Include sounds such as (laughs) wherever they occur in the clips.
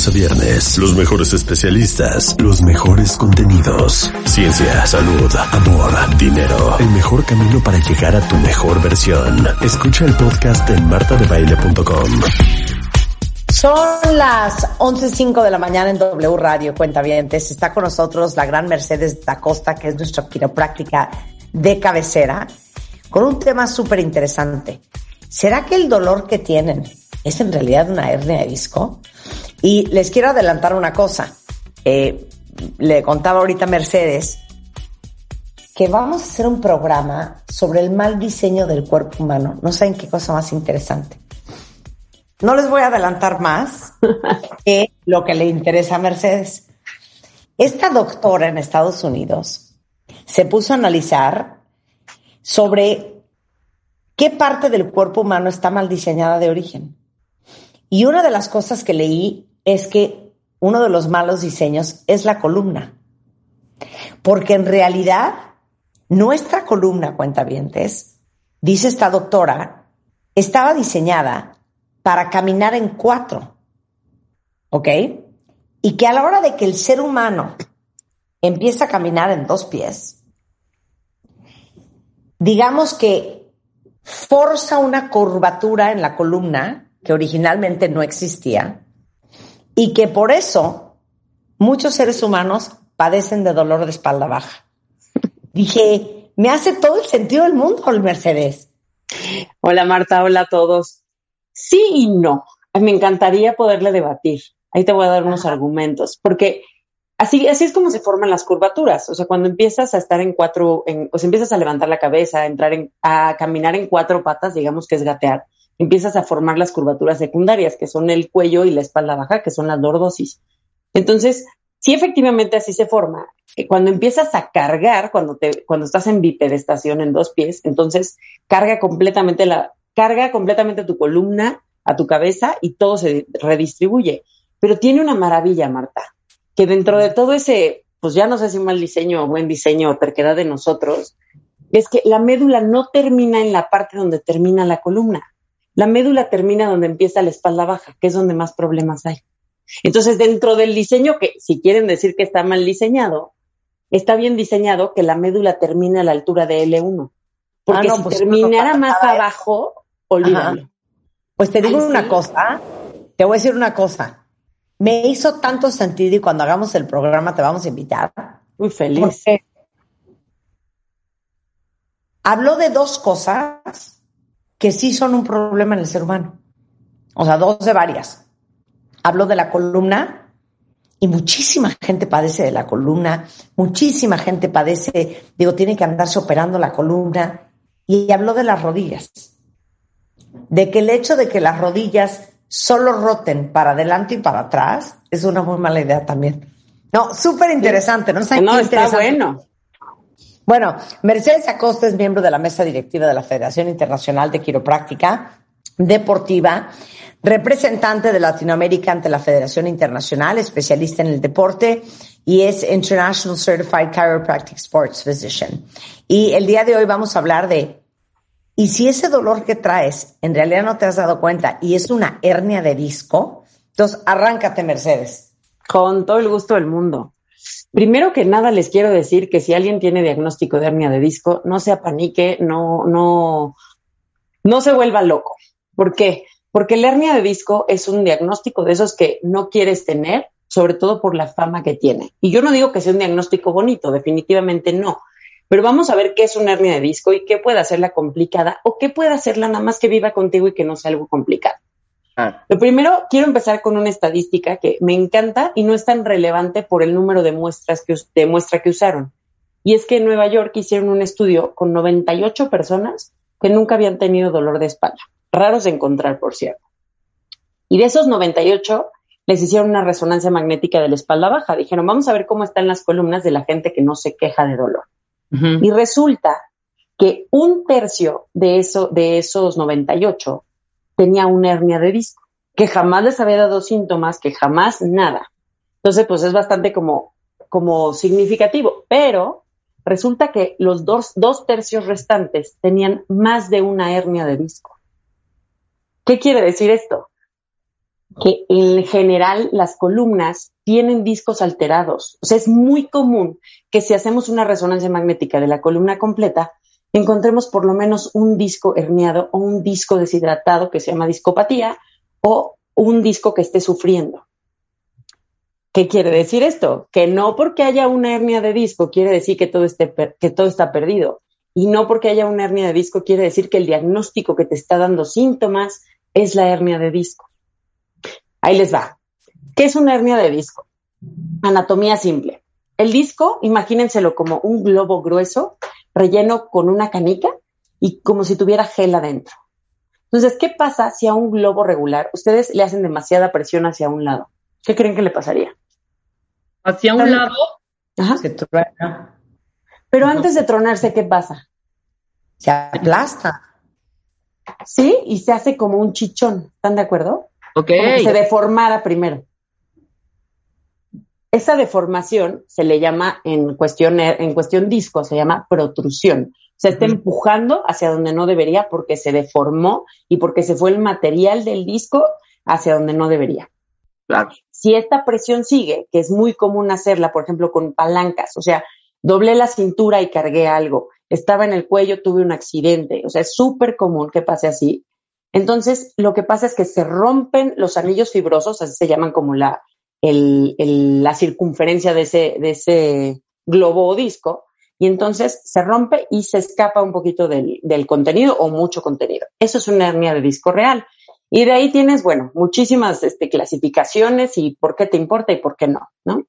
lunes a viernes. Los mejores especialistas, los mejores contenidos. Ciencia, salud, amor, dinero. El mejor camino para llegar a tu mejor versión. Escucha el podcast en martadebaile.com. Son las 11.05 de la mañana en W Radio, cuentavientes. Está con nosotros la gran Mercedes da Costa, que es nuestra quiropráctica de cabecera, con un tema súper interesante. ¿Será que el dolor que tienen es en realidad una hernia de disco? Y les quiero adelantar una cosa. Eh, le contaba ahorita a Mercedes que vamos a hacer un programa sobre el mal diseño del cuerpo humano. No saben qué cosa más interesante. No les voy a adelantar más (laughs) que lo que le interesa a Mercedes. Esta doctora en Estados Unidos se puso a analizar sobre qué parte del cuerpo humano está mal diseñada de origen. Y una de las cosas que leí es que uno de los malos diseños es la columna. Porque en realidad, nuestra columna, cuentavientes, dice esta doctora, estaba diseñada para caminar en cuatro. ¿Ok? Y que a la hora de que el ser humano empieza a caminar en dos pies, digamos que forza una curvatura en la columna que originalmente no existía y que por eso muchos seres humanos padecen de dolor de espalda baja. (laughs) Dije, me hace todo el sentido del mundo el Mercedes. Hola Marta, hola a todos. Sí y no. Me encantaría poderle debatir. Ahí te voy a dar unos argumentos, porque así, así es como se forman las curvaturas. O sea, cuando empiezas a estar en cuatro, o sea, empiezas a levantar la cabeza, a entrar en, a caminar en cuatro patas, digamos que es gatear, empiezas a formar las curvaturas secundarias, que son el cuello y la espalda baja, que son las lordosis. Entonces, sí, efectivamente así se forma. Cuando empiezas a cargar, cuando te, cuando estás en bipedestación en dos pies, entonces carga completamente la, carga completamente tu columna a tu cabeza y todo se redistribuye. Pero tiene una maravilla, Marta, que dentro de todo ese, pues ya no sé si mal diseño o buen diseño o terquedad de nosotros, es que la médula no termina en la parte donde termina la columna. La médula termina donde empieza la espalda baja, que es donde más problemas hay. Entonces, dentro del diseño, que si quieren decir que está mal diseñado, está bien diseñado que la médula termine a la altura de L1. Porque ah, si pues terminara más abajo, olvídalo. Pues te digo una cosa, te voy a decir una cosa. Me hizo tanto sentido y cuando hagamos el programa te vamos a invitar. Muy feliz. habló de dos cosas que sí son un problema en el ser humano. O sea, dos de varias. Habló de la columna y muchísima gente padece de la columna, muchísima gente padece, digo, tiene que andarse operando la columna y habló de las rodillas, de que el hecho de que las rodillas solo roten para adelante y para atrás es una muy mala idea también. No, súper interesante, ¿no? no, está bueno. Bueno, Mercedes Acosta es miembro de la mesa directiva de la Federación Internacional de Quiropráctica Deportiva, representante de Latinoamérica ante la Federación Internacional, especialista en el deporte y es International Certified Chiropractic Sports Physician. Y el día de hoy vamos a hablar de y si ese dolor que traes en realidad no te has dado cuenta y es una hernia de disco, entonces arráncate, Mercedes. Con todo el gusto del mundo. Primero que nada les quiero decir que si alguien tiene diagnóstico de hernia de disco, no se apanique, no, no, no se vuelva loco. ¿Por qué? Porque la hernia de disco es un diagnóstico de esos que no quieres tener, sobre todo por la fama que tiene. Y yo no digo que sea un diagnóstico bonito, definitivamente no. Pero vamos a ver qué es una hernia de disco y qué puede hacerla complicada o qué puede hacerla nada más que viva contigo y que no sea algo complicado. Ah. Lo primero, quiero empezar con una estadística que me encanta y no es tan relevante por el número de muestras que, de muestra que usaron. Y es que en Nueva York hicieron un estudio con 98 personas que nunca habían tenido dolor de espalda. Raros de encontrar, por cierto. Y de esos 98, les hicieron una resonancia magnética de la espalda baja. Dijeron, vamos a ver cómo están las columnas de la gente que no se queja de dolor. Y resulta que un tercio de, eso, de esos 98 tenía una hernia de disco, que jamás les había dado síntomas, que jamás nada. Entonces, pues es bastante como, como significativo, pero resulta que los dos, dos tercios restantes tenían más de una hernia de disco. ¿Qué quiere decir esto? que en general las columnas tienen discos alterados. O sea, es muy común que si hacemos una resonancia magnética de la columna completa, encontremos por lo menos un disco herniado o un disco deshidratado que se llama discopatía o un disco que esté sufriendo. ¿Qué quiere decir esto? Que no porque haya una hernia de disco quiere decir que todo, esté que todo está perdido. Y no porque haya una hernia de disco quiere decir que el diagnóstico que te está dando síntomas es la hernia de disco. Ahí les va. ¿Qué es una hernia de disco? Anatomía simple. El disco, imagínenselo como un globo grueso relleno con una canica y como si tuviera gel adentro. Entonces, ¿qué pasa si a un globo regular ustedes le hacen demasiada presión hacia un lado? ¿Qué creen que le pasaría? Hacia un lado Ajá. se truena. Pero antes de tronarse, ¿qué pasa? Se aplasta. Sí, y se hace como un chichón. ¿Están de acuerdo? Ok. Como que se deformara primero. Esa deformación se le llama en cuestión, en cuestión disco, se llama protrusión. Se está empujando hacia donde no debería porque se deformó y porque se fue el material del disco hacia donde no debería. Claro. Si esta presión sigue, que es muy común hacerla, por ejemplo, con palancas, o sea, doblé la cintura y cargué algo, estaba en el cuello, tuve un accidente, o sea, es súper común que pase así. Entonces, lo que pasa es que se rompen los anillos fibrosos, así se llaman como la, el, el, la circunferencia de ese, de ese globo o disco, y entonces se rompe y se escapa un poquito del, del contenido o mucho contenido. Eso es una hernia de disco real. Y de ahí tienes, bueno, muchísimas este, clasificaciones y por qué te importa y por qué no, ¿no?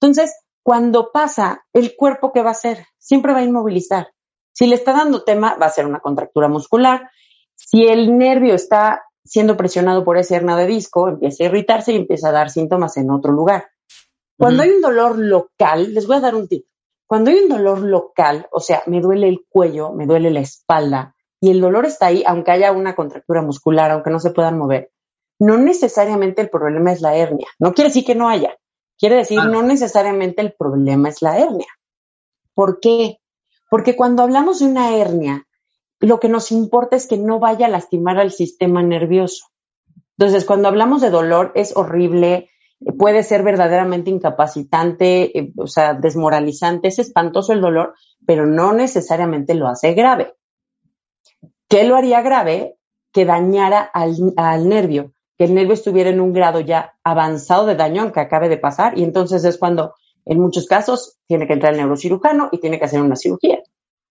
Entonces, cuando pasa, el cuerpo, ¿qué va a hacer? Siempre va a inmovilizar. Si le está dando tema, va a ser una contractura muscular. Si el nervio está siendo presionado por esa hernia de disco, empieza a irritarse y empieza a dar síntomas en otro lugar. Cuando hay un dolor local, les voy a dar un tip. Cuando hay un dolor local, o sea, me duele el cuello, me duele la espalda y el dolor está ahí, aunque haya una contractura muscular, aunque no se puedan mover, no necesariamente el problema es la hernia. No quiere decir que no haya. Quiere decir, no necesariamente el problema es la hernia. ¿Por qué? Porque cuando hablamos de una hernia, lo que nos importa es que no vaya a lastimar al sistema nervioso. Entonces, cuando hablamos de dolor, es horrible, puede ser verdaderamente incapacitante, eh, o sea, desmoralizante, es espantoso el dolor, pero no necesariamente lo hace grave. ¿Qué lo haría grave? Que dañara al, al, nervio, que el nervio estuviera en un grado ya avanzado de daño, aunque acabe de pasar, y entonces es cuando, en muchos casos, tiene que entrar el neurocirujano y tiene que hacer una cirugía.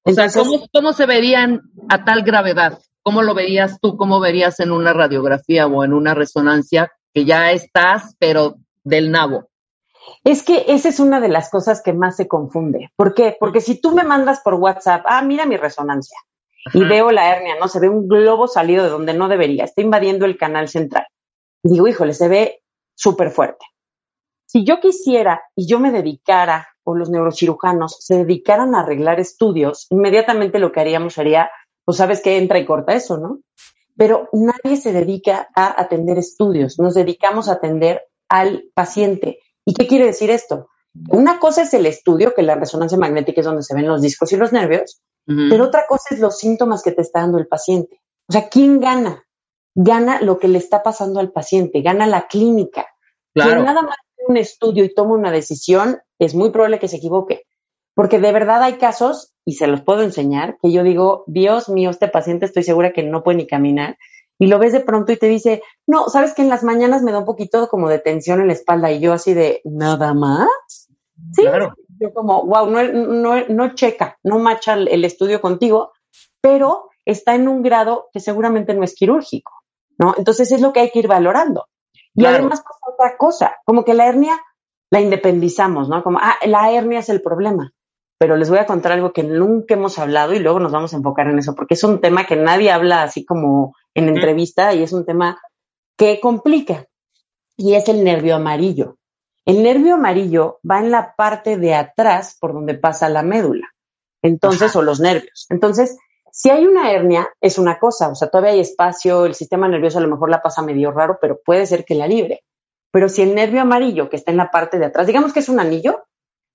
Entonces, o sea, ¿cómo, ¿cómo se verían a tal gravedad? ¿Cómo lo verías tú? ¿Cómo verías en una radiografía o en una resonancia que ya estás, pero del nabo? Es que esa es una de las cosas que más se confunde. ¿Por qué? Porque si tú me mandas por WhatsApp, ah, mira mi resonancia, Ajá. y veo la hernia, ¿no? Se ve un globo salido de donde no debería, está invadiendo el canal central. Digo, híjole, se ve súper fuerte. Si yo quisiera y yo me dedicara, o los neurocirujanos se dedicaran a arreglar estudios, inmediatamente lo que haríamos sería, pues sabes que entra y corta eso, ¿no? Pero nadie se dedica a atender estudios, nos dedicamos a atender al paciente. ¿Y qué quiere decir esto? Una cosa es el estudio, que la resonancia magnética es donde se ven los discos y los nervios, uh -huh. pero otra cosa es los síntomas que te está dando el paciente. O sea, ¿quién gana? Gana lo que le está pasando al paciente, gana la clínica. Claro. Quien nada más un estudio y toma una decisión, es muy probable que se equivoque. Porque de verdad hay casos, y se los puedo enseñar, que yo digo, Dios mío, este paciente estoy segura que no puede ni caminar. Y lo ves de pronto y te dice, no, sabes que en las mañanas me da un poquito como de tensión en la espalda. Y yo así de, ¿nada más? Sí. Claro. Yo como, wow, no, no, no checa, no macha el, el estudio contigo, pero está en un grado que seguramente no es quirúrgico, ¿no? Entonces es lo que hay que ir valorando. Y claro. además pasa otra cosa, como que la hernia la independizamos, ¿no? Como, ah, la hernia es el problema. Pero les voy a contar algo que nunca hemos hablado y luego nos vamos a enfocar en eso, porque es un tema que nadie habla así como en entrevista y es un tema que complica. Y es el nervio amarillo. El nervio amarillo va en la parte de atrás por donde pasa la médula. Entonces, Ajá. o los nervios. Entonces, si hay una hernia, es una cosa, o sea, todavía hay espacio, el sistema nervioso a lo mejor la pasa medio raro, pero puede ser que la libre. Pero si el nervio amarillo que está en la parte de atrás, digamos que es un anillo,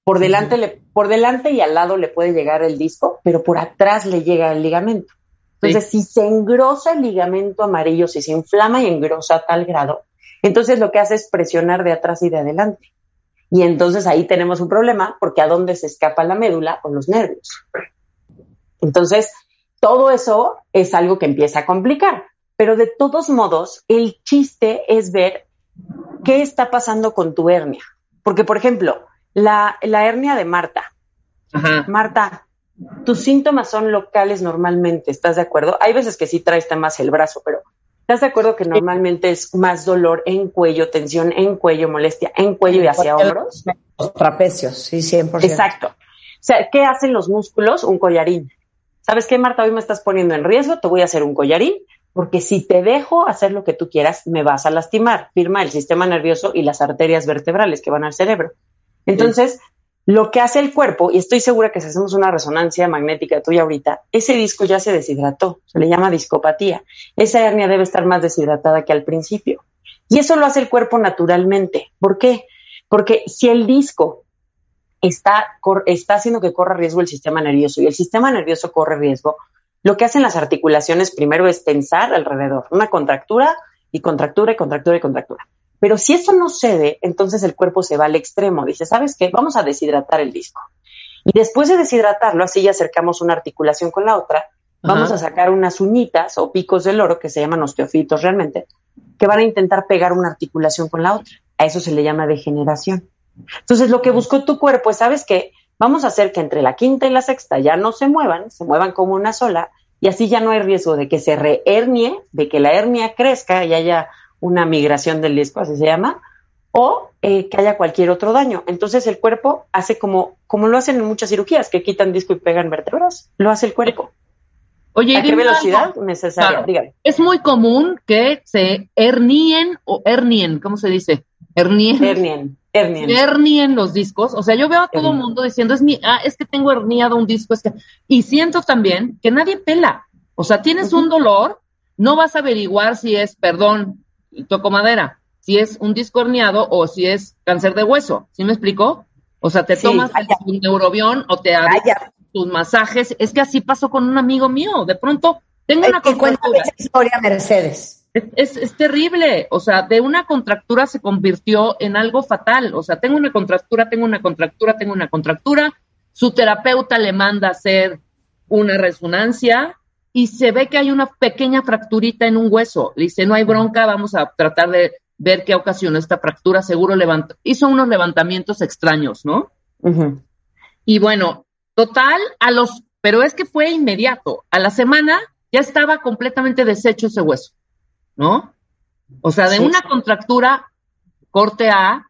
por delante, le, por delante y al lado le puede llegar el disco, pero por atrás le llega el ligamento. Entonces, sí. si se engrosa el ligamento amarillo, si se inflama y engrosa a tal grado, Entonces lo que hace es presionar de atrás y de adelante. Y entonces ahí tenemos un problema porque a dónde se escapa la médula con los nervios. Entonces, todo eso es algo que empieza a complicar. Pero de todos modos, el chiste es ver qué está pasando con tu hernia. Porque, por ejemplo, la, la hernia de Marta. Marta, tus síntomas son locales normalmente, ¿estás de acuerdo? Hay veces que sí traes más el brazo, pero ¿estás de acuerdo que normalmente es más dolor en cuello, tensión en cuello, molestia en cuello y hacia hombros? Los trapecios, sí, 100%. Exacto. O sea, ¿qué hacen los músculos? Un collarín. ¿Sabes qué, Marta? Hoy me estás poniendo en riesgo, te voy a hacer un collarín, porque si te dejo hacer lo que tú quieras, me vas a lastimar. Firma el sistema nervioso y las arterias vertebrales que van al cerebro. Entonces, lo que hace el cuerpo, y estoy segura que si hacemos una resonancia magnética tuya ahorita, ese disco ya se deshidrató, se le llama discopatía. Esa hernia debe estar más deshidratada que al principio. Y eso lo hace el cuerpo naturalmente. ¿Por qué? Porque si el disco está, está haciendo que corra riesgo el sistema nervioso y el sistema nervioso corre riesgo, lo que hacen las articulaciones primero es tensar alrededor, una contractura y contractura y contractura y contractura. Pero si eso no cede, entonces el cuerpo se va al extremo. Dice, ¿sabes qué? Vamos a deshidratar el disco. Y después de deshidratarlo, así ya acercamos una articulación con la otra, vamos a sacar unas uñitas o picos del oro, que se llaman osteofitos realmente, que van a intentar pegar una articulación con la otra. A eso se le llama degeneración. Entonces, lo que buscó tu cuerpo es, ¿sabes qué? Vamos a hacer que entre la quinta y la sexta ya no se muevan, se muevan como una sola, y así ya no hay riesgo de que se rehernie, de que la hernia crezca y haya una migración del disco, así se llama, o eh, que haya cualquier otro daño. Entonces el cuerpo hace como, como lo hacen en muchas cirugías, que quitan disco y pegan vértebras, lo hace el cuerpo. Oye, ¿a qué velocidad necesaria? Es muy común que se hernien o hernien, ¿cómo se dice? Hernien. Hernien. Hernien. hernien los discos. O sea, yo veo a todo el mundo diciendo, es, mi, ah, es que tengo herniado un disco. Es que... Y siento también que nadie pela. O sea, tienes un dolor, no vas a averiguar si es, perdón, toco madera, si es un disco herniado o si es cáncer de hueso. ¿Sí me explico? O sea, te tomas un neurobión o te haces tus masajes. Es que así pasó con un amigo mío. De pronto, tengo una contractura. esa historia, Mercedes. Es, es, terrible. O sea, de una contractura se convirtió en algo fatal. O sea, tengo una contractura, tengo una contractura, tengo una contractura. Su terapeuta le manda a hacer una resonancia y se ve que hay una pequeña fracturita en un hueso. Le dice, no hay bronca, vamos a tratar de ver qué ocasionó esta fractura. Seguro levantó, hizo unos levantamientos extraños, ¿no? Y bueno, total, a los, pero es que fue inmediato. A la semana ya estaba completamente deshecho ese hueso, ¿no? O sea, de una contractura, corte a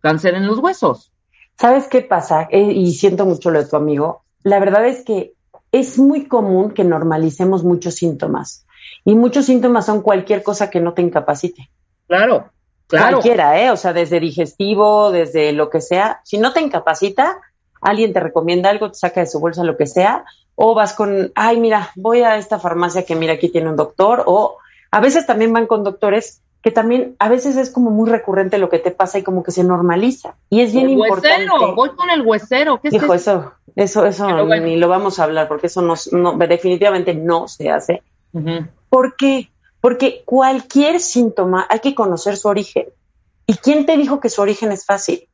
cáncer en los huesos. ¿Sabes qué pasa? Eh, y siento mucho lo de tu amigo. La verdad es que es muy común que normalicemos muchos síntomas. Y muchos síntomas son cualquier cosa que no te incapacite. Claro, claro. Cualquiera, ¿eh? O sea, desde digestivo, desde lo que sea. Si no te incapacita, alguien te recomienda algo, te saca de su bolsa lo que sea, o vas con, ay, mira, voy a esta farmacia que mira, aquí tiene un doctor, o a veces también van con doctores que también a veces es como muy recurrente lo que te pasa y como que se normaliza. Y es bien el importante. Voy con el huesero. ¿Qué Hijo, eso, eso, eso ni lo vamos a hablar porque eso no, definitivamente no se hace. ¿Por qué? Porque cualquier síntoma hay que conocer su origen. ¿Y quién te dijo que su origen es fácil?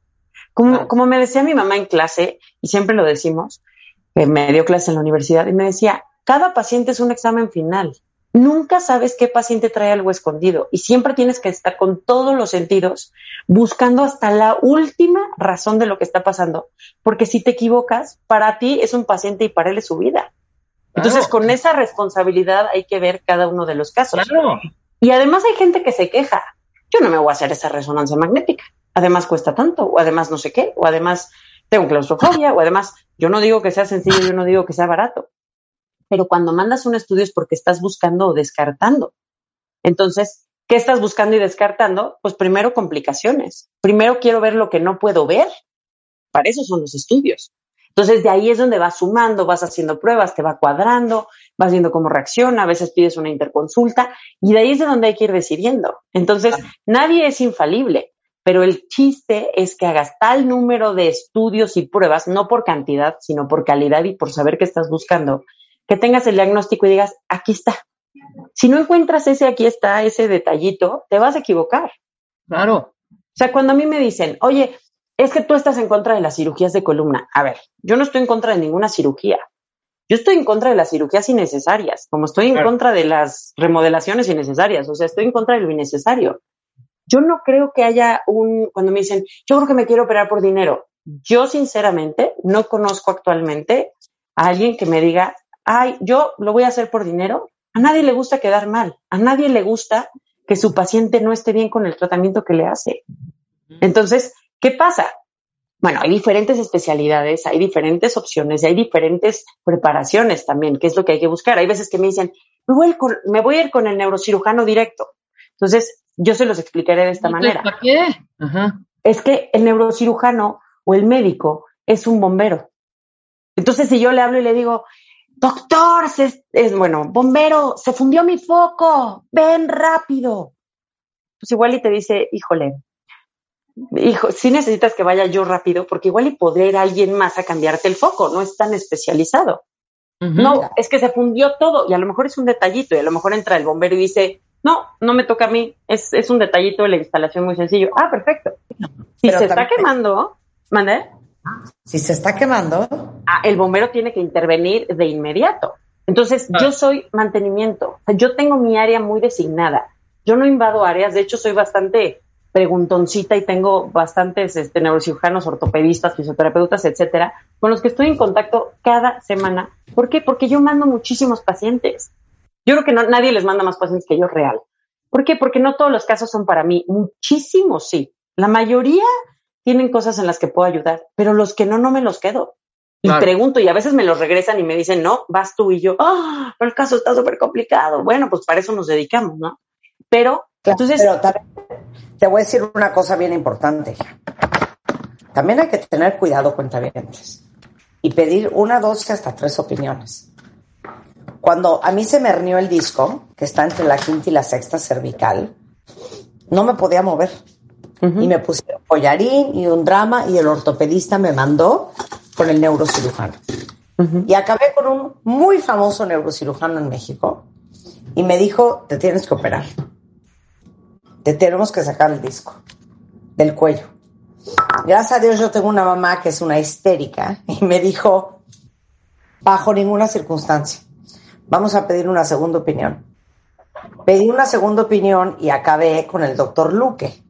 Como, como me decía mi mamá en clase, y siempre lo decimos, que me dio clase en la universidad, y me decía, cada paciente es un examen final nunca sabes qué paciente trae algo escondido y siempre tienes que estar con todos los sentidos buscando hasta la última razón de lo que está pasando, porque si te equivocas, para ti es un paciente y para él es su vida. Entonces, con esa responsabilidad hay que ver cada uno de los casos. Y además hay gente que se queja. Yo no me voy a hacer esa resonancia magnética. Además cuesta tanto, o además no sé qué, o además tengo claustrofobia, o además yo no digo que sea sencillo, yo no digo que sea barato pero cuando mandas un estudio es porque estás buscando o descartando. Entonces, ¿qué estás buscando y descartando? Pues primero complicaciones. Primero quiero ver lo que no puedo ver. Para eso son los estudios. Entonces, de ahí es donde vas sumando, vas haciendo pruebas, te va cuadrando, vas viendo cómo reacciona, a veces pides una interconsulta y de ahí es de donde hay que ir decidiendo. Entonces, nadie es infalible, pero el chiste es que hagas tal número de estudios y pruebas, no por cantidad, sino por calidad y por saber qué estás buscando, que tengas el diagnóstico y digas, aquí está, Si no encuentras ese aquí está, ese detallito, te vas a equivocar. Claro. O sea, cuando a mí me dicen, oye, es que tú estás en contra de las cirugías de columna. A ver, yo no estoy en contra de ninguna cirugía. Yo estoy en contra de las cirugías innecesarias, como estoy en contra de las remodelaciones innecesarias, o sea, estoy en contra de lo innecesario. Yo no creo que haya un, cuando me dicen, yo creo que me quiero operar por dinero, yo sinceramente no conozco actualmente a alguien que me diga, ay, yo lo voy a hacer por dinero. A nadie le gusta quedar mal, a nadie le gusta que su paciente no esté bien con el tratamiento que le hace. Entonces, ¿qué pasa? Bueno, hay diferentes especialidades, hay diferentes opciones y hay diferentes preparaciones también, que es lo que hay que buscar. Hay veces que me dicen, me voy, me voy a ir con el neurocirujano directo. Entonces, yo se los explicaré de esta manera. ¿Para qué? Es que el neurocirujano o el médico es un bombero. Entonces, si yo le hablo y le digo, doctor, es bueno, bombero, se fundió mi foco, ven rápido. Pues igual y te dice, híjole, hijo, sí necesitas que vaya yo rápido, porque igual y podré ir alguien más a cambiarte el foco, no es tan especializado. No, es que se fundió todo y a lo mejor es un detallito y a lo mejor entra el bombero y dice, no, no me toca a mí, es, es un detallito de la instalación muy sencillo. Ah, perfecto. Si se está quemando, ¿mande? Si se está quemando. Ah, el bombero tiene que intervenir de inmediato. Entonces, yo soy mantenimiento. yo tengo mi área muy designada. Yo no invado áreas, de hecho, soy bastante preguntoncita y tengo bastantes este, neurocirujanos, ortopedistas, fisioterapeutas, etcétera, con los que estoy en contacto cada semana. ¿Por qué? Porque yo mando muchísimos pacientes. Yo creo que no, nadie les manda más pacientes que yo real. ¿Por qué? Porque no todos los casos son para mí. Muchísimos sí. La mayoría tienen cosas en las que puedo ayudar, pero los que no, no me los quedo. Y pregunto, y a veces me los regresan y me dicen, no, vas tú y yo, ah, pero el caso está súper complicado. Bueno, pues para eso nos dedicamos, ¿no? Pero, entonces. Pero te voy a decir una cosa bien importante. También hay que tener cuidado, cuentavientes, y pedir una, dos, hasta tres opiniones. Cuando a mí se me hernió el disco, que está entre la quinta y la sexta cervical, no me podía mover. Y me pusieron collarín y un drama y el ortopedista me mandó con el neurocirujano. Y acabé con un muy famoso neurocirujano en México y me dijo, te tienes que operar te tenemos que sacar el disco del cuello. Gracias a Dios yo tengo una mamá que es una histérica y me dijo, bajo ninguna circunstancia, vamos a pedir una segunda opinión. Pedí una segunda opinión y acabé con el doctor Luque,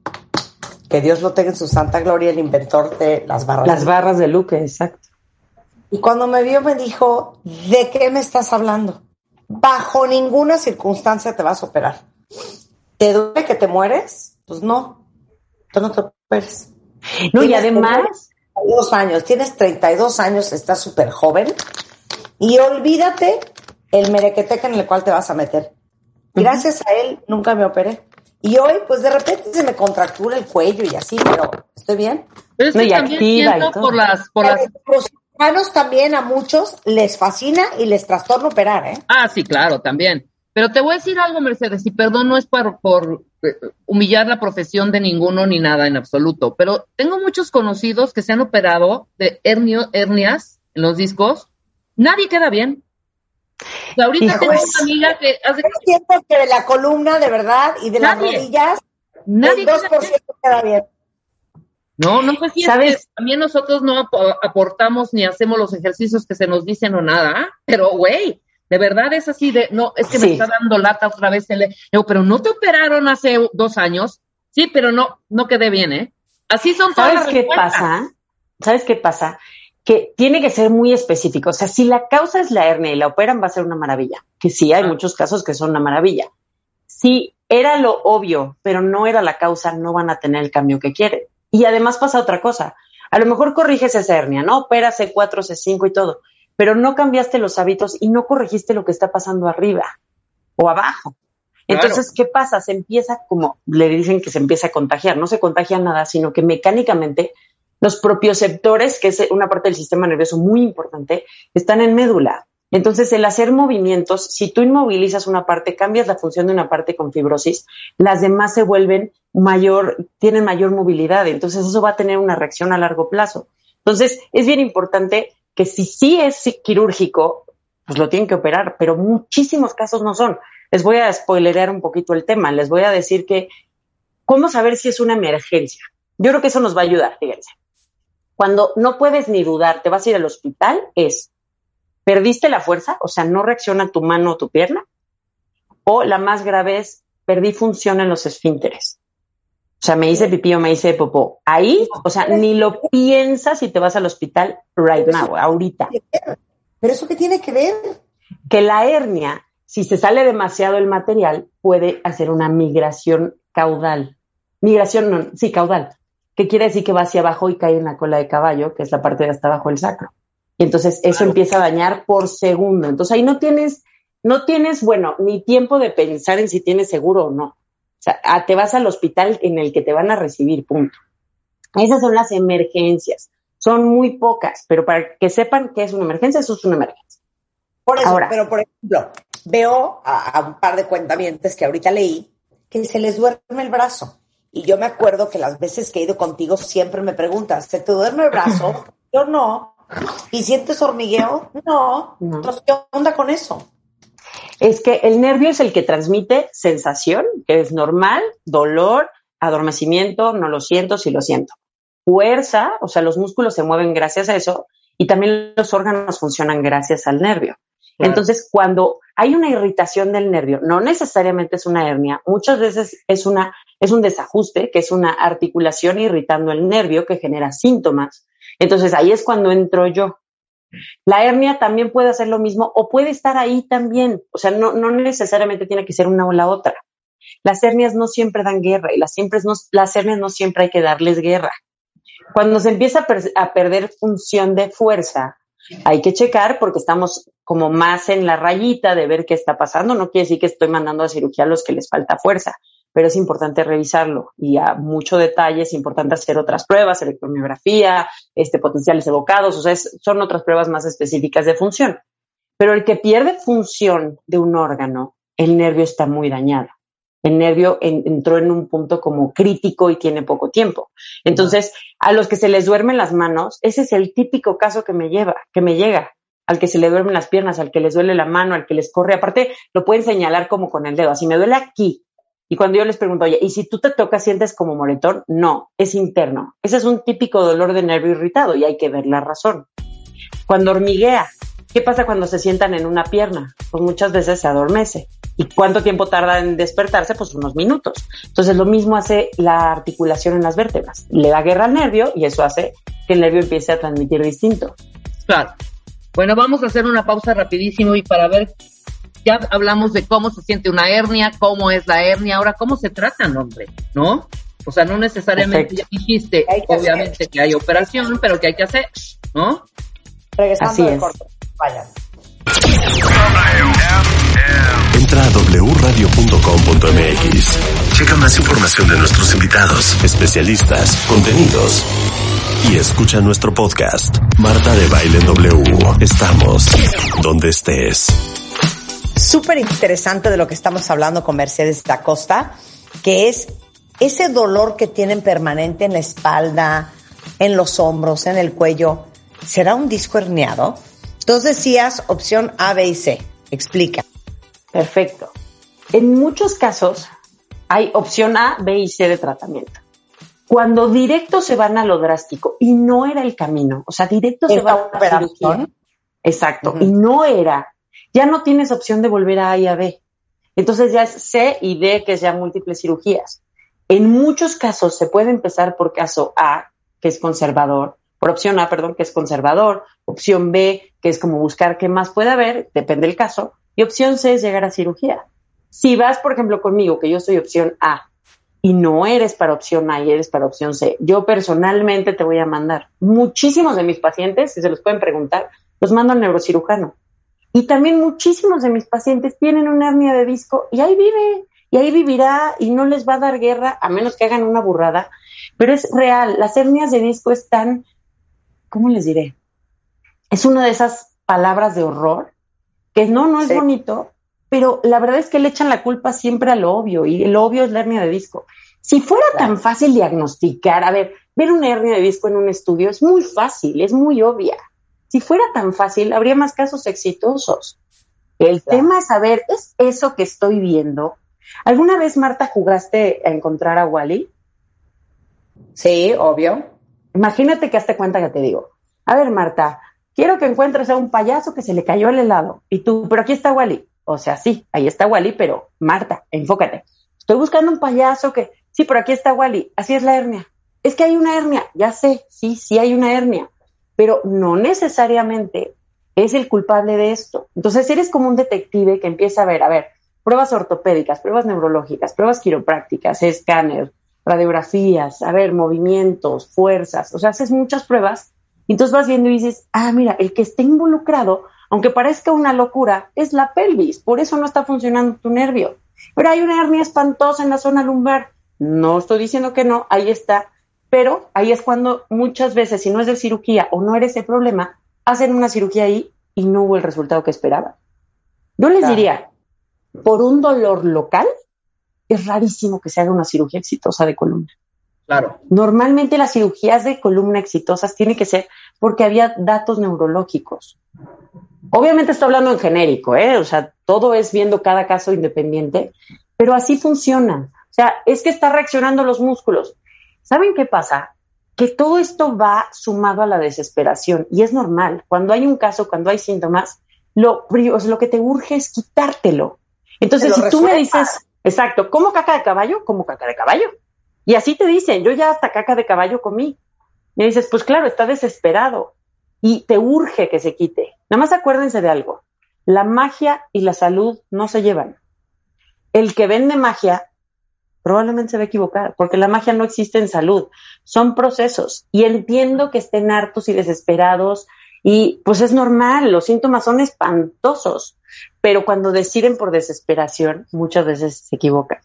que Dios lo tenga en su santa gloria, el inventor de las barras. Las barras de Luque, exacto. Y cuando me vio me dijo, ¿de qué me estás hablando? Bajo ninguna circunstancia te vas a operar. ¿Te duele que te mueres? Pues no, tú no te operes. No, y además... Dos años, tienes 32 años, estás súper joven y olvídate el merequeteca en el cual te vas a meter. Gracias a él nunca me operé. Y hoy, pues de repente se me contractura el cuello y así, pero estoy bien. Pero no, y activa y todo. por las, por las... Los también a muchos les fascina y les trastorna operar, ¿eh? Ah, sí, claro, también. Pero te voy a decir algo, Mercedes, y perdón, no es por, por eh, humillar la profesión de ninguno ni nada en absoluto, pero tengo muchos conocidos que se han operado de hernio, hernias en los discos. Nadie queda bien. Ahorita tengo una amiga que hace... siento que de la columna, de verdad, y de las rodillas, nadie el 2% queda bien. No, no sé si ¿Sabes? también nosotros no aportamos ni hacemos los ejercicios que se nos dicen o nada, pero güey, de verdad es así de, no, es que me está dando lata otra vez. El, pero no te operaron hace dos años. Sí, pero no, no quedé bien, ¿eh? Así son todas ¿Sabes qué pasa? ¿Sabes qué pasa? Que tiene que ser muy específico. O sea, si la causa es la hernia y la operan, va a ser una maravilla. Que sí, hay ah. muchos casos que son una maravilla. Si era lo obvio, pero no era la causa, no van a tener el cambio que quieren. Y además pasa otra cosa. A lo mejor corriges esa hernia, ¿no? Opera C4, C5 y todo pero no cambiaste los hábitos y no corregiste lo que está pasando arriba o abajo. Entonces, ¿qué pasa? Se empieza como le dicen que se empieza a contagiar. No se contagia nada, sino que mecánicamente los propioceptores, que es una parte del sistema nervioso muy importante, están en médula. Entonces, el hacer movimientos, si tú inmovilizas una parte, cambias la función de una parte con fibrosis, las demás se vuelven mayor, tienen mayor movilidad. Entonces, eso va a tener una reacción a largo plazo. Entonces, es bien importante que si sí es quirúrgico, pues lo tienen que operar, pero muchísimos casos no son. les voy a spoilerear un poquito el tema. Les voy a decir que, ¿cómo saber si es una emergencia? Yo creo que eso nos va a ayudar, fíjense. Cuando no puedes ni dudar, te vas a ir al hospital, es, ¿perdiste la fuerza? O sea, no reacciona tu mano o tu pierna. O la más grave es, perdí función en los esfínteres. O sea, me hice pipí o me hice popó. Ahí, o sea, ni lo piensas y te vas al hospital right now, ahorita. ¿Pero eso qué tiene que ver? Que la hernia, si se sale demasiado el material, puede hacer una migración caudal. Migración, no, sí, caudal. Que quiere decir que va hacia abajo y cae en la cola de caballo, que es la parte de hasta abajo del sacro. Y entonces eso empieza a dañar por segundo. Entonces ahí no tienes, no tienes, bueno, ni tiempo de pensar en si tienes seguro o no. O sea, te vas al hospital en el que te van a recibir, punto. Esas son las emergencias. Son muy pocas, pero para que sepan que es una emergencia, eso es una emergencia. Por eso, pero por ejemplo, veo a, un par de cuentamientos que ahorita leí que se les duerme el brazo. Y yo me acuerdo que las veces que he ido contigo siempre me preguntas, ¿se te duerme el brazo? (laughs) Yo no. ¿Y sientes hormigueo? No. Entonces, ¿qué onda con eso? es que el nervio es el que transmite sensación, que es normal, dolor, adormecimiento, no lo siento, sí lo siento. Fuerza, o sea, los músculos se mueven gracias a eso y también los órganos funcionan gracias al nervio. Entonces, cuando hay una irritación del nervio, no necesariamente es una hernia, muchas veces es una es un desajuste, que es una articulación irritando el nervio que genera síntomas. Entonces, ahí es cuando entro yo. La hernia también puede hacer lo mismo o puede estar ahí también. O sea, no, no necesariamente tiene que ser una o la otra. Las hernias no siempre dan guerra y las, siempre no, las hernias no siempre hay que darles guerra. Cuando se empieza a, a perder función de fuerza, hay que checar porque estamos como más en la rayita de ver qué está pasando. No quiere decir que estoy mandando a cirugía a los que les falta fuerza pero es importante revisarlo y a mucho detalle es importante hacer otras pruebas, electromiografía, este, potenciales evocados, o sea, son otras pruebas más específicas de función. Pero el que pierde función de un órgano, el nervio está muy dañado. El nervio entró en un punto como crítico y tiene poco tiempo. Entonces, a los que se les duermen las manos, ese es el típico caso que me lleva, que me llega al que se le duermen las piernas, al que les duele la mano, al que les corre. Aparte, lo pueden señalar como con el dedo. Así me duele aquí, y cuando yo les pregunto, oye, ¿y si tú te tocas, sientes como moretón? No, es interno. Ese es un típico dolor de nervio irritado y hay que ver la razón. Cuando hormiguea, ¿qué pasa cuando se sientan en una pierna? Pues muchas veces se adormece. ¿Y cuánto tiempo tarda en despertarse? Pues unos minutos. Entonces lo mismo hace la articulación en las vértebras. Le da guerra al nervio y eso hace que el nervio empiece a transmitir distinto. Claro. Bueno, vamos a hacer una pausa rapidísimo y para ver ya hablamos de cómo se siente una hernia, cómo es la hernia, ahora cómo se tratan, hombre, ¿no? O sea, no necesariamente ya dijiste, obviamente que hay operación, pero que hay que hacer, ¿no? Regresando Así es. corto. Vaya. Entra a wradio.com.mx. Checa más información de nuestros invitados, especialistas, contenidos y escucha nuestro podcast. Marta de Baile W. Estamos donde estés súper interesante de lo que estamos hablando con Mercedes da Costa, que es ese dolor que tienen permanente en la espalda, en los hombros, en el cuello. ¿Será un disco herniado? Entonces decías opción A, B y C. Explica. Perfecto. En muchos casos hay opción A, B y C de tratamiento. Cuando directo se van a lo drástico y no era el camino, o sea, directo se va a la cirugía. Exacto, y no era ya no tienes opción de volver a A y a B. Entonces ya es C y D, que es ya múltiples cirugías. En muchos casos se puede empezar por caso A, que es conservador, por opción A, perdón, que es conservador, opción B, que es como buscar qué más puede haber, depende del caso, y opción C es llegar a cirugía. Si vas, por ejemplo, conmigo, que yo soy opción A, y no eres para opción A y eres para opción C, yo personalmente te voy a mandar. Muchísimos de mis pacientes, si se los pueden preguntar, los mando al neurocirujano. Y también muchísimos de mis pacientes tienen una hernia de disco y ahí vive, y ahí vivirá y no les va a dar guerra a menos que hagan una burrada. Pero es real, las hernias de disco están, ¿cómo les diré? Es una de esas palabras de horror que no, no es bonito, pero la verdad es que le echan la culpa siempre a lo obvio y lo obvio es la hernia de disco. Si fuera tan fácil diagnosticar, a ver, ver una hernia de disco en un estudio es muy fácil, es muy obvia. Si fuera tan fácil, habría más casos exitosos. El tema es saber, ¿es eso que estoy viendo? ¿Alguna vez, Marta, jugaste a encontrar a Wally? Sí, obvio. Imagínate que hazte cuenta que te digo, a ver, Marta, quiero que encuentres a un payaso que se le cayó el helado. Y tú, pero aquí está Wally. O sea, sí, ahí está Wally, pero Marta, enfócate. Estoy buscando un payaso que, sí, pero aquí está Wally. Así es la hernia. Es que hay una hernia, ya sé, sí, sí hay una hernia, pero no necesariamente es el culpable de esto. Entonces eres como un detective que empieza a ver, a ver, pruebas ortopédicas, pruebas neurológicas, pruebas quiroprácticas, escáner, radiografías, a ver, movimientos, fuerzas, o sea, haces muchas pruebas entonces vas viendo y dices, ah, mira, el que esté involucrado, aunque parezca una locura, es la pelvis, por eso no está funcionando tu nervio. Pero hay una hernia espantosa en la zona lumbar. No estoy diciendo que no, ahí está. Pero ahí es cuando muchas veces, si no es de cirugía o no eres el problema, hacen una cirugía ahí y no hubo el resultado que esperaban. Yo les diría, por un dolor local, es rarísimo que se haga una cirugía exitosa de columna. Claro. Normalmente las cirugías de columna exitosas tienen que ser porque había datos neurológicos. Obviamente estoy hablando en genérico, ¿eh? O sea, todo es viendo cada caso independiente, pero así funciona. O sea, es que está reaccionando los músculos. ¿Saben qué pasa? Que todo esto va sumado a la desesperación y es normal. Cuando hay un caso, cuando hay síntomas, lo, lo que te urge es quitártelo. Entonces, si tú me dices, exacto, ¿como caca de caballo? Como caca de caballo. Y así te dicen, yo ya hasta caca de caballo comí. Me dices, pues claro, está desesperado y te urge que se quite. Nada más acuérdense de algo. La magia y la salud no se llevan. El que vende magia probablemente se va a equivocar, porque la magia no existe en salud, son procesos. Y entiendo que estén hartos y desesperados y pues es normal, los síntomas son espantosos, pero cuando deciden por desesperación, muchas veces se equivocan.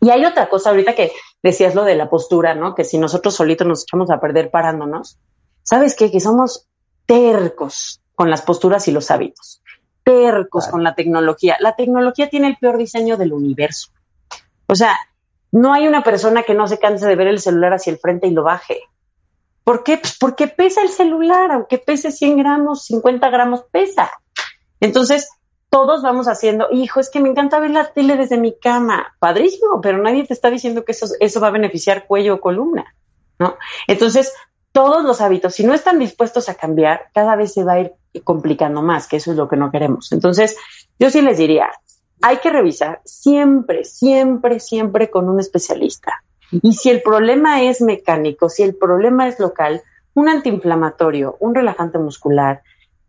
Y hay otra cosa ahorita que decías lo de la postura, ¿no? Que si nosotros solitos nos echamos a perder parándonos, ¿sabes qué? Que somos tercos con las posturas y los hábitos, tercos con la tecnología. La tecnología tiene el peor diseño del universo. O sea, no hay una persona que no se canse de ver el celular hacia el frente y lo baje. ¿Por qué? Pues porque pesa el celular, aunque pese 100 gramos, 50 gramos, pesa. Entonces, todos vamos haciendo, hijo, es que me encanta ver la tele desde mi cama. Padrísimo, pero nadie te está diciendo que eso, eso va a beneficiar cuello o columna, ¿no? Entonces, todos los hábitos, si no están dispuestos a cambiar, cada vez se va a ir complicando más, que eso es lo que no queremos. Entonces, yo sí les diría, hay que revisar siempre, siempre, siempre con un especialista. Y si el problema es mecánico, si el problema es local, un antiinflamatorio, un relajante muscular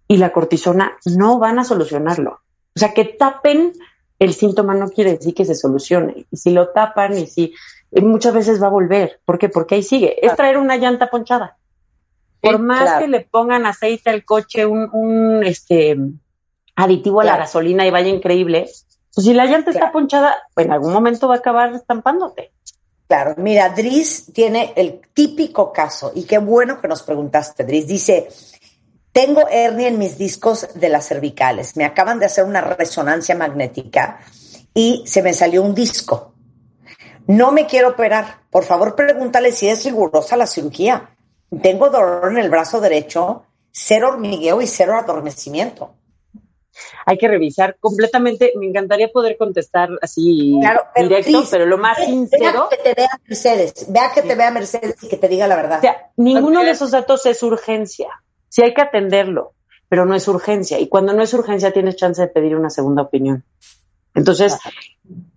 y la cortisona no van a solucionarlo. O sea, que tapen el síntoma no quiere decir que se solucione. Y si lo tapan y si muchas veces va a volver. ¿Por qué? Porque ahí sigue. Es traer una llanta ponchada. Por más que le pongan aceite al coche, un, un este aditivo a la gasolina y vaya increíble, pues si la llanta está ponchada, en algún momento va a acabar estampándote. Claro, mira, Dris tiene el típico caso, y qué bueno que nos preguntaste, Dris. Dice, tengo hernia en mis discos de las cervicales, me acaban de hacer una resonancia magnética y se me salió un disco. No me quiero operar. Por favor, pregúntale si es rigurosa la cirugía. Tengo dolor en el brazo derecho, cero hormigueo y cero adormecimiento hay que revisar completamente. Me encantaría poder contestar así directo, pero lo más sincero. Vea que te vea Mercedes, vea que te vea Mercedes y que te diga la verdad. O sea, ninguno de esos datos es urgencia. Sí hay que atenderlo, pero no es urgencia. Y cuando no es urgencia, tienes chance de pedir una segunda opinión. Entonces,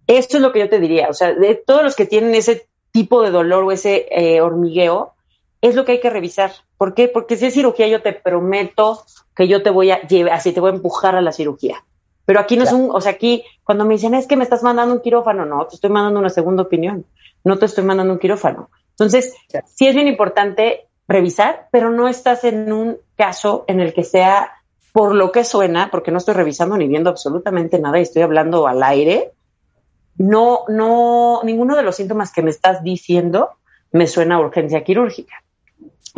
esto es lo que yo te diría. O sea, de todos los que tienen ese tipo de dolor o ese eh, hormigueo, es lo que hay que revisar. ¿Por qué? Porque si es cirugía, yo te prometo que yo te voy a llevar, así te voy a empujar a la cirugía. Pero aquí no es un, o sea, aquí cuando me dicen es que me estás mandando un quirófano, no, te estoy mandando una segunda opinión, no te estoy mandando un quirófano. Entonces, sí es bien importante revisar, pero no estás en un caso en el que sea por lo que suena, porque no estoy revisando ni viendo absolutamente nada y estoy hablando al aire. No, no, ninguno de los síntomas que me estás diciendo me suena urgencia quirúrgica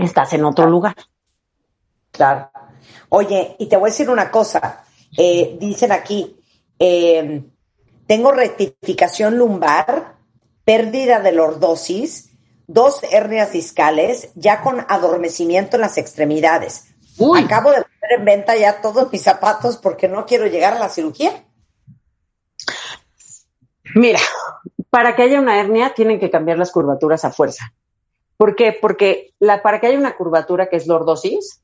estás en otro lugar. Claro. Oye, y te voy a decir una cosa. Eh, dicen aquí, eh, tengo rectificación lumbar, pérdida de lordosis, dos hernias discales, ya con adormecimiento en las extremidades. Acabo de volver en venta ya todos mis zapatos porque no quiero llegar a la cirugía. Mira, para que haya una hernia tienen que cambiar las curvaturas a fuerza. ¿Por qué? Porque la, para que haya una curvatura que es lordosis,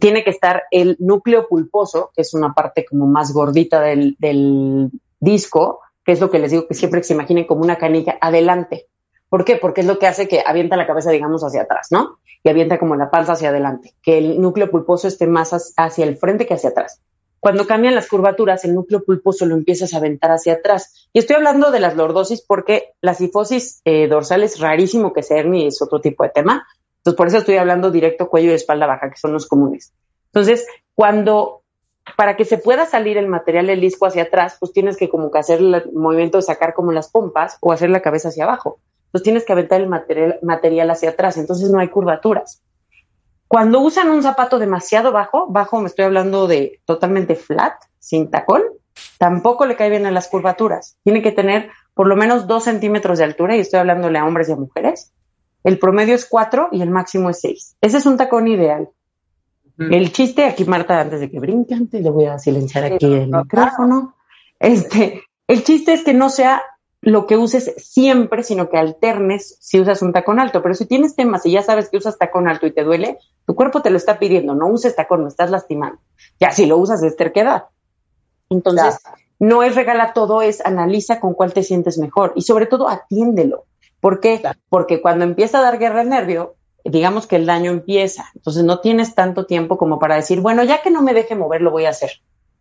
tiene que estar el núcleo pulposo, que es una parte como más gordita del, del disco, que es lo que les digo que siempre se imaginen como una canilla adelante. ¿Por qué? Porque es lo que hace que avienta la cabeza, digamos, hacia atrás, ¿no? Y avienta como la panza hacia adelante, que el núcleo pulposo esté más hacia el frente que hacia atrás. Cuando cambian las curvaturas, el núcleo pulposo lo empiezas a aventar hacia atrás. Y estoy hablando de las lordosis porque la sifosis eh, dorsal es rarísimo que sea hernia es otro tipo de tema. Entonces, por eso estoy hablando directo cuello y espalda baja, que son los comunes. Entonces, cuando para que se pueda salir el material del disco hacia atrás, pues tienes que como que hacer el movimiento de sacar como las pompas o hacer la cabeza hacia abajo. Entonces tienes que aventar el material, material hacia atrás, entonces no hay curvaturas. Cuando usan un zapato demasiado bajo, bajo me estoy hablando de totalmente flat, sin tacón, tampoco le cae bien a las curvaturas. Tiene que tener por lo menos dos centímetros de altura y estoy hablándole a hombres y a mujeres. El promedio es cuatro y el máximo es seis. Ese es un tacón ideal. El chiste, aquí Marta, antes de que brinque, antes le voy a silenciar aquí el micrófono. Este, el chiste es que no sea lo que uses siempre, sino que alternes si usas un tacón alto. Pero si tienes temas y ya sabes que usas tacón alto y te duele, tu cuerpo te lo está pidiendo, no uses tacón, me estás lastimando. Ya si lo usas es terquedad. Entonces, no es regala todo, es analiza con cuál te sientes mejor y sobre todo atiéndelo. ¿Por qué? Porque cuando empieza a dar guerra al nervio, digamos que el daño empieza. Entonces no tienes tanto tiempo como para decir, bueno, ya que no me deje mover, lo voy a hacer.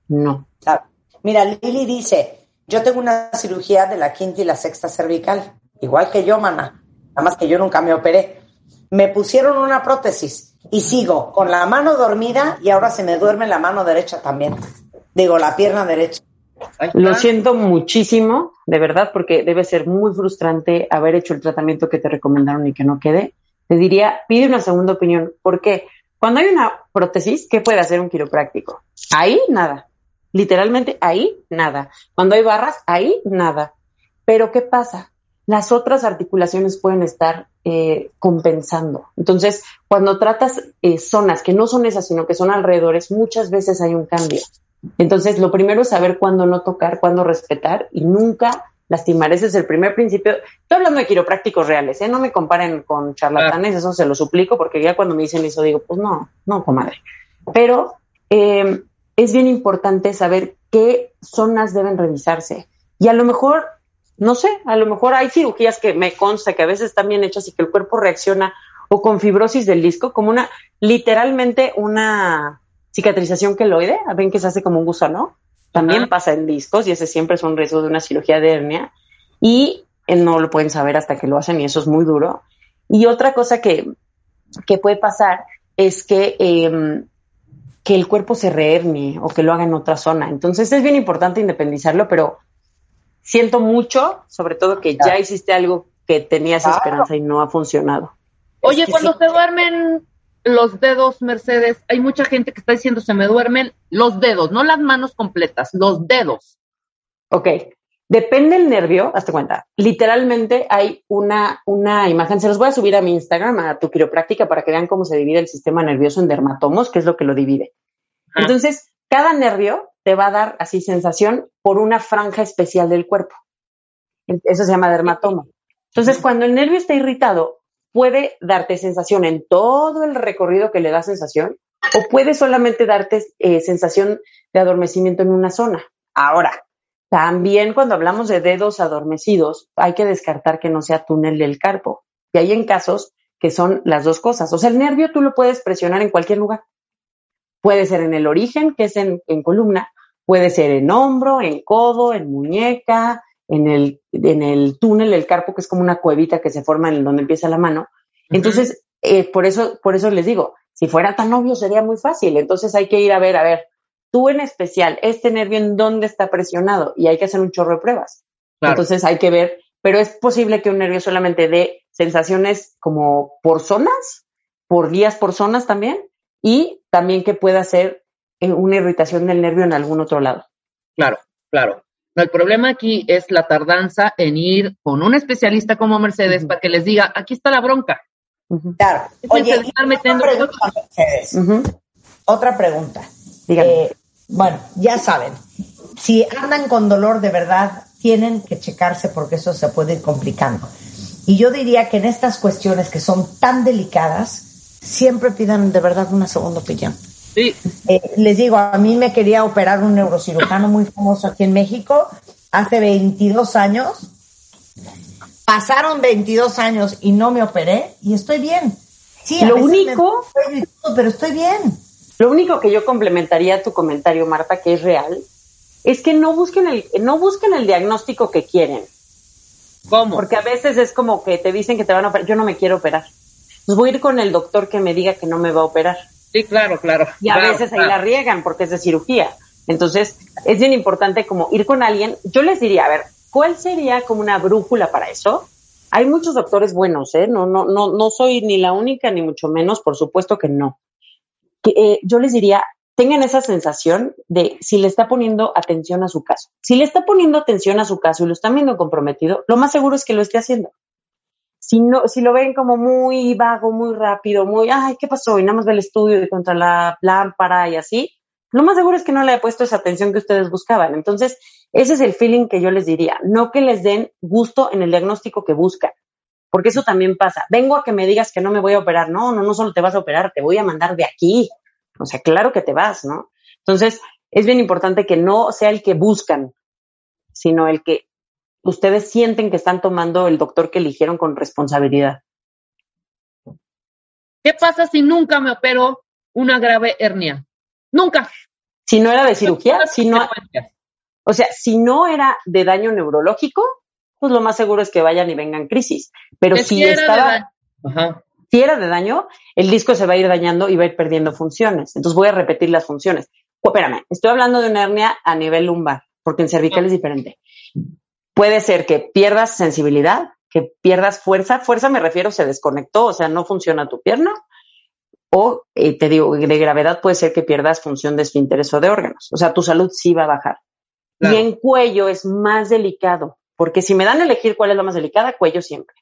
No. Mira, Lili dice, yo tengo una cirugía de la quinta y la sexta cervical, igual que yo, mana, nada más que yo nunca me operé. Me pusieron una prótesis y sigo con la mano dormida y ahora se me duerme la mano derecha también. Digo, la pierna derecha. Lo siento muchísimo, de verdad, porque debe ser muy frustrante haber hecho el tratamiento que te recomendaron y que no quede te diría, pide una segunda opinión. porque Cuando hay una prótesis, ¿qué puede hacer un quiropráctico? Ahí nada. Literalmente ahí nada. Cuando hay barras, ahí nada. Pero ¿qué pasa? Las otras articulaciones pueden estar eh, compensando. Entonces, cuando tratas eh, zonas que no son esas, sino que son alrededores, muchas veces hay un cambio. Entonces, lo primero es saber cuándo no tocar, cuándo respetar y nunca lastimar. Ese es el primer principio. Estoy hablando de quiroprácticos reales, ¿eh? No me comparen con charlatanes, eso se lo suplico, porque ya cuando me dicen eso digo, pues no, no, comadre. Pero eh, es bien importante saber qué zonas deben revisarse. Y a lo mejor, no sé, a lo mejor hay cirugías que me consta que a veces están bien hechas y que el cuerpo reacciona o con fibrosis del disco, como una, literalmente una cicatrización queloide, ven que se hace como un gusano, también pasa en discos y ese siempre es un riesgo de una cirugía de hernia y eh, no lo pueden saber hasta que lo hacen y eso es muy duro. Y otra cosa que, que puede pasar es que, em, que el cuerpo se rehernie o que lo haga en otra zona. Entonces es bien importante independizarlo, pero siento mucho, sobre todo que ya hiciste algo que tenías esperanza y no ha funcionado. Oye, cuando se duermen los dedos, Mercedes, hay mucha gente que está diciendo se me duermen los dedos, no las manos completas, los dedos. Ok, depende el nervio, hazte cuenta. Literalmente hay una, una imagen, se los voy a subir a mi Instagram, a tu quiropráctica, para que vean cómo se divide el sistema nervioso en dermatomos, que es lo que lo divide. Entonces, cada nervio te va a dar así sensación por una franja especial del cuerpo. Eso se llama dermatomo. Entonces, cuando el nervio está irritado, puede darte sensación en todo el recorrido que le da sensación o puede solamente darte eh, sensación de adormecimiento en una zona. Ahora, también cuando hablamos de dedos adormecidos, hay que descartar que no sea túnel del carpo. Y hay en casos que son las dos cosas. O sea, el nervio tú lo puedes presionar en cualquier lugar. Puede ser en el origen, que es en, en columna, puede ser en hombro, en codo, en muñeca, en el, en el túnel del carpo, que es como una cuevita que se forma en donde empieza la mano. Entonces, eh, por, eso, por eso les digo, si fuera tan obvio sería muy fácil. Entonces hay que ir a ver, a ver, tú en especial, este nervio en dónde está presionado y hay que hacer un chorro de pruebas. Entonces hay que ver, pero es posible que un nervio solamente dé sensaciones como por zonas, por días por zonas también, y también que pueda ser eh, una irritación del nervio en algún otro lado. Claro, claro. El problema aquí es la tardanza en ir con un especialista como Mercedes para que les diga, aquí está la bronca. Claro. Oye, Mercedes. otra pregunta. Dígame. Eh, bueno, ya saben, si andan con dolor de verdad, tienen que checarse porque eso se puede ir complicando. Y yo diría que en estas cuestiones que son tan delicadas, siempre pidan de verdad una segunda opinión. Sí, Eh, les digo, a mí me quería operar un neurocirujano muy famoso aquí en México hace 22 años. Pasaron 22 años y no me operé y estoy bien. Sí, Lo único- duele pero estoy bien. Lo único que yo complementaría a tu comentario, Marta, que es real, es que no busquen el, no busquen el diagnóstico que quieren. ¿cómo? Porque a veces es como que te dicen que te van a operar. Yo no me quiero operar. Pues voy a ir con el doctor que me diga que no me va a operar. Sí, claro, claro. Y a claro, veces ahí la riegan porque es de cirugía. Entonces, es bien importante como ir con alguien. Yo les diría, a ver, ¿cuál sería como una brújula para eso? Hay muchos doctores buenos, ¿eh? No, no, no, no soy ni la única, ni mucho menos, por supuesto que no. Que, eh, yo les diría, tengan esa sensación de si le está poniendo atención a su caso. Si le está poniendo atención a su caso y lo están viendo comprometido, lo más seguro es que lo esté haciendo. Si no, si lo ven como muy vago, muy rápido, muy, ay, ¿qué pasó? Y nada más estudio de contra la lámpara y así, lo más seguro es que no le ha puesto esa atención que ustedes buscaban. Entonces, ese es el feeling que yo les diría. No que les den gusto en el diagnóstico que buscan. Porque eso también pasa. Vengo a que me digas que no me voy a operar. No, no, no solo te vas a operar, te voy a mandar de aquí. O sea, claro que te vas, ¿no? Entonces, es bien importante que no sea el que buscan, sino el que ustedes sienten que están tomando el doctor que eligieron con responsabilidad. ¿Qué pasa si nunca me opero una grave hernia? Nunca. Si no era de cirugía, si no, o sea, si no era de daño neurológico, pues lo más seguro es que vayan y vengan crisis. Pero si si era de estaba, daño. Ajá. si era de daño, el disco se va a ir dañando y va a ir perdiendo funciones. Entonces voy a repetir las funciones. Oh, espérame, estoy hablando de una hernia a nivel lumbar, porque en cervical es diferente. Puede ser que pierdas sensibilidad, que pierdas fuerza. Fuerza me refiero, se desconectó, o sea, no funciona tu pierna. O, eh, te digo, de gravedad puede ser que pierdas función de esfínteres o de órganos. O sea, tu salud sí va a bajar. Claro. Y en cuello es más delicado, porque si me dan a elegir cuál es la más delicada, cuello siempre.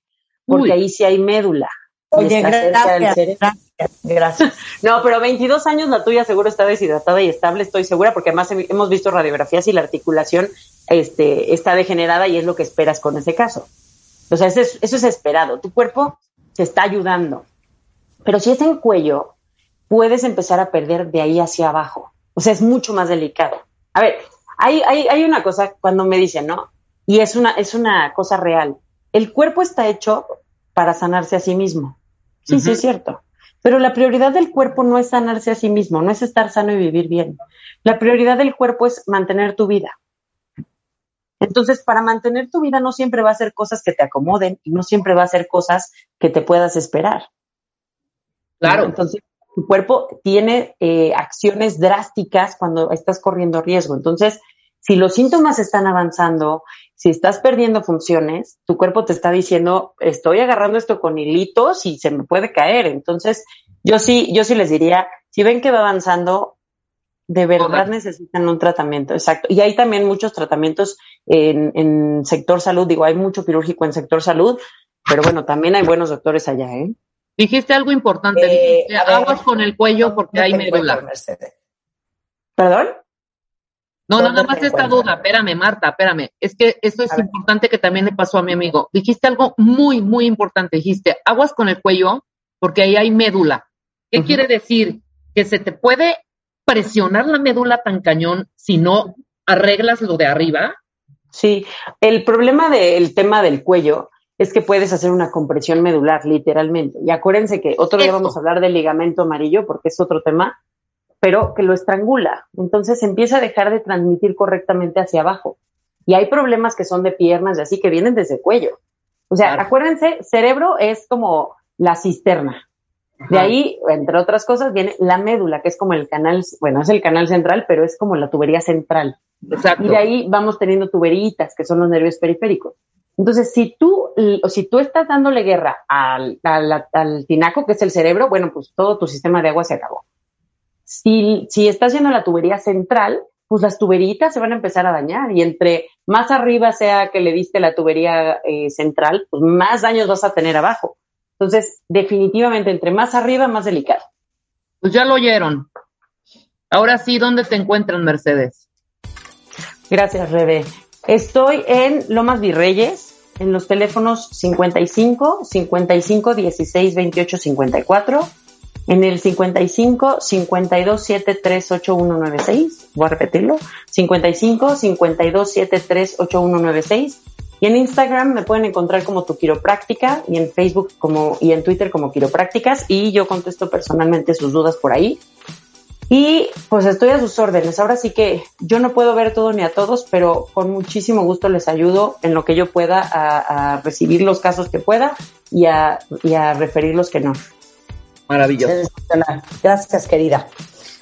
Porque Uy. ahí sí hay médula. Oye, gracias, gracias, gracias. (laughs) No, pero 22 años la tuya seguro está deshidratada y estable, estoy segura, porque además he- hemos visto radiografías y la articulación este, está degenerada y es lo que esperas con ese caso. O sea, eso es, eso es esperado. Tu cuerpo te está ayudando. Pero si es en cuello, puedes empezar a perder de ahí hacia abajo. O sea, es mucho más delicado. A ver, hay, hay, hay una cosa cuando me dicen, ¿no? Y es una, es una cosa real. El cuerpo está hecho para sanarse a sí mismo. Sí, sí, es cierto. Pero la prioridad del cuerpo no es sanarse a sí mismo, no es estar sano y vivir bien. La prioridad del cuerpo es mantener tu vida. Entonces, para mantener tu vida no siempre va a ser cosas que te acomoden y no siempre va a ser cosas que te puedas esperar. Claro. Entonces, tu cuerpo tiene eh, acciones drásticas cuando estás corriendo riesgo. Entonces, si los síntomas están avanzando, si estás perdiendo funciones, tu cuerpo te está diciendo, estoy agarrando esto con hilitos y se me puede caer. Entonces, yo sí, yo sí les diría, si ven que va avanzando, de verdad Correcto. necesitan un tratamiento, exacto. Y hay también muchos tratamientos en, en sector salud, digo, hay mucho quirúrgico en sector salud, pero bueno, también hay buenos doctores allá, ¿eh? Dijiste algo importante. Eh, dijiste, a ver, aguas con el cuello porque ¿Dónde hay médula. ¿Perdón? No, ¿Dónde nada más esta duda. Espérame, Marta, espérame. Es que esto es A ver. importante que también le pasó a mi amigo. Dijiste algo muy, muy importante. Dijiste, aguas con el cuello porque ahí hay médula. ¿Qué quiere decir? Que se te puede presionar la médula tan cañón si no arreglas lo de arriba. Sí, el problema del tema del cuello es que puedes hacer una compresión medular, literalmente. Y acuérdense que otro día Eso. vamos a hablar del ligamento amarillo porque es otro tema, pero que lo estrangula. Entonces empieza a dejar de transmitir correctamente hacia abajo. Y hay problemas que son de piernas y así que vienen desde el cuello. O sea, Claro. acuérdense, cerebro es como la cisterna. De ahí, entre otras cosas, viene la médula, que es como el canal, bueno, es el canal central, pero es como la tubería central. Exacto. Y de ahí vamos teniendo tuberitas, que son los nervios periféricos. Entonces, si tú, o si tú estás dándole guerra al, al, al tinaco, que es el cerebro, bueno, pues todo tu sistema de agua se acabó. Si, si estás yendo a la tubería central, pues las tuberitas se van a empezar a dañar y entre más arriba sea que le diste la tubería eh, central, pues más daños vas a tener abajo. Entonces, definitivamente, entre más arriba, más delicado. Pues ya lo oyeron. Ahora sí, ¿dónde te encuentran, Mercedes? Gracias, Rebe. Estoy en Lomas Virreyes, en los teléfonos 55 55 16 28 54, en el 55 52 73 8196, voy a repetirlo, 55 52 73 8196 y en Instagram me pueden encontrar como tu quiropráctica y en Facebook como y en Twitter como quiroprácticas y yo contesto personalmente sus dudas por ahí. Y pues estoy a sus órdenes. Ahora sí que yo no puedo ver todo ni a todos, pero con muchísimo gusto les ayudo en lo que yo pueda a, recibir los casos que pueda y a, y a referir los que no. Maravilloso. Gracias, querida.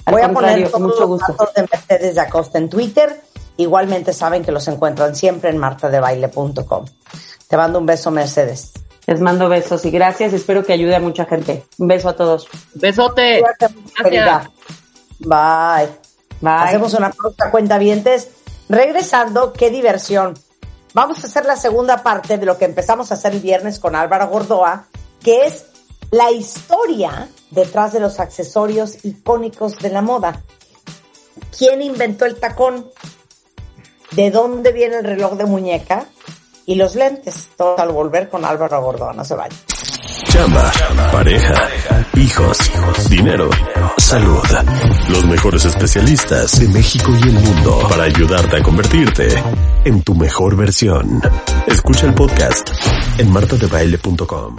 Voy a poner todos mucho gusto. datos de Mercedes de Acosta en Twitter. Igualmente saben que los encuentran siempre en martadebaile.com. Te mando un beso, Mercedes. Les mando besos y gracias. Espero que ayude a mucha gente. Un beso a todos. Besote. Gracias. Bye. Bye. Hacemos una pausa cuenta vientes. Regresando, qué diversión. Vamos a hacer la segunda parte de lo que empezamos a hacer el viernes con Álvaro Gordoa, que es la historia detrás de los accesorios icónicos de la moda. ¿Quién inventó el tacón? ¿De dónde viene el reloj de muñeca? Y los lentes. Todo al volver con Álvaro Gordoa. No se vayan. Chamba, pareja, hijos, dinero, salud. Los mejores especialistas de México y el mundo para ayudarte a convertirte en tu mejor versión. Escucha el podcast en martadebaile.com.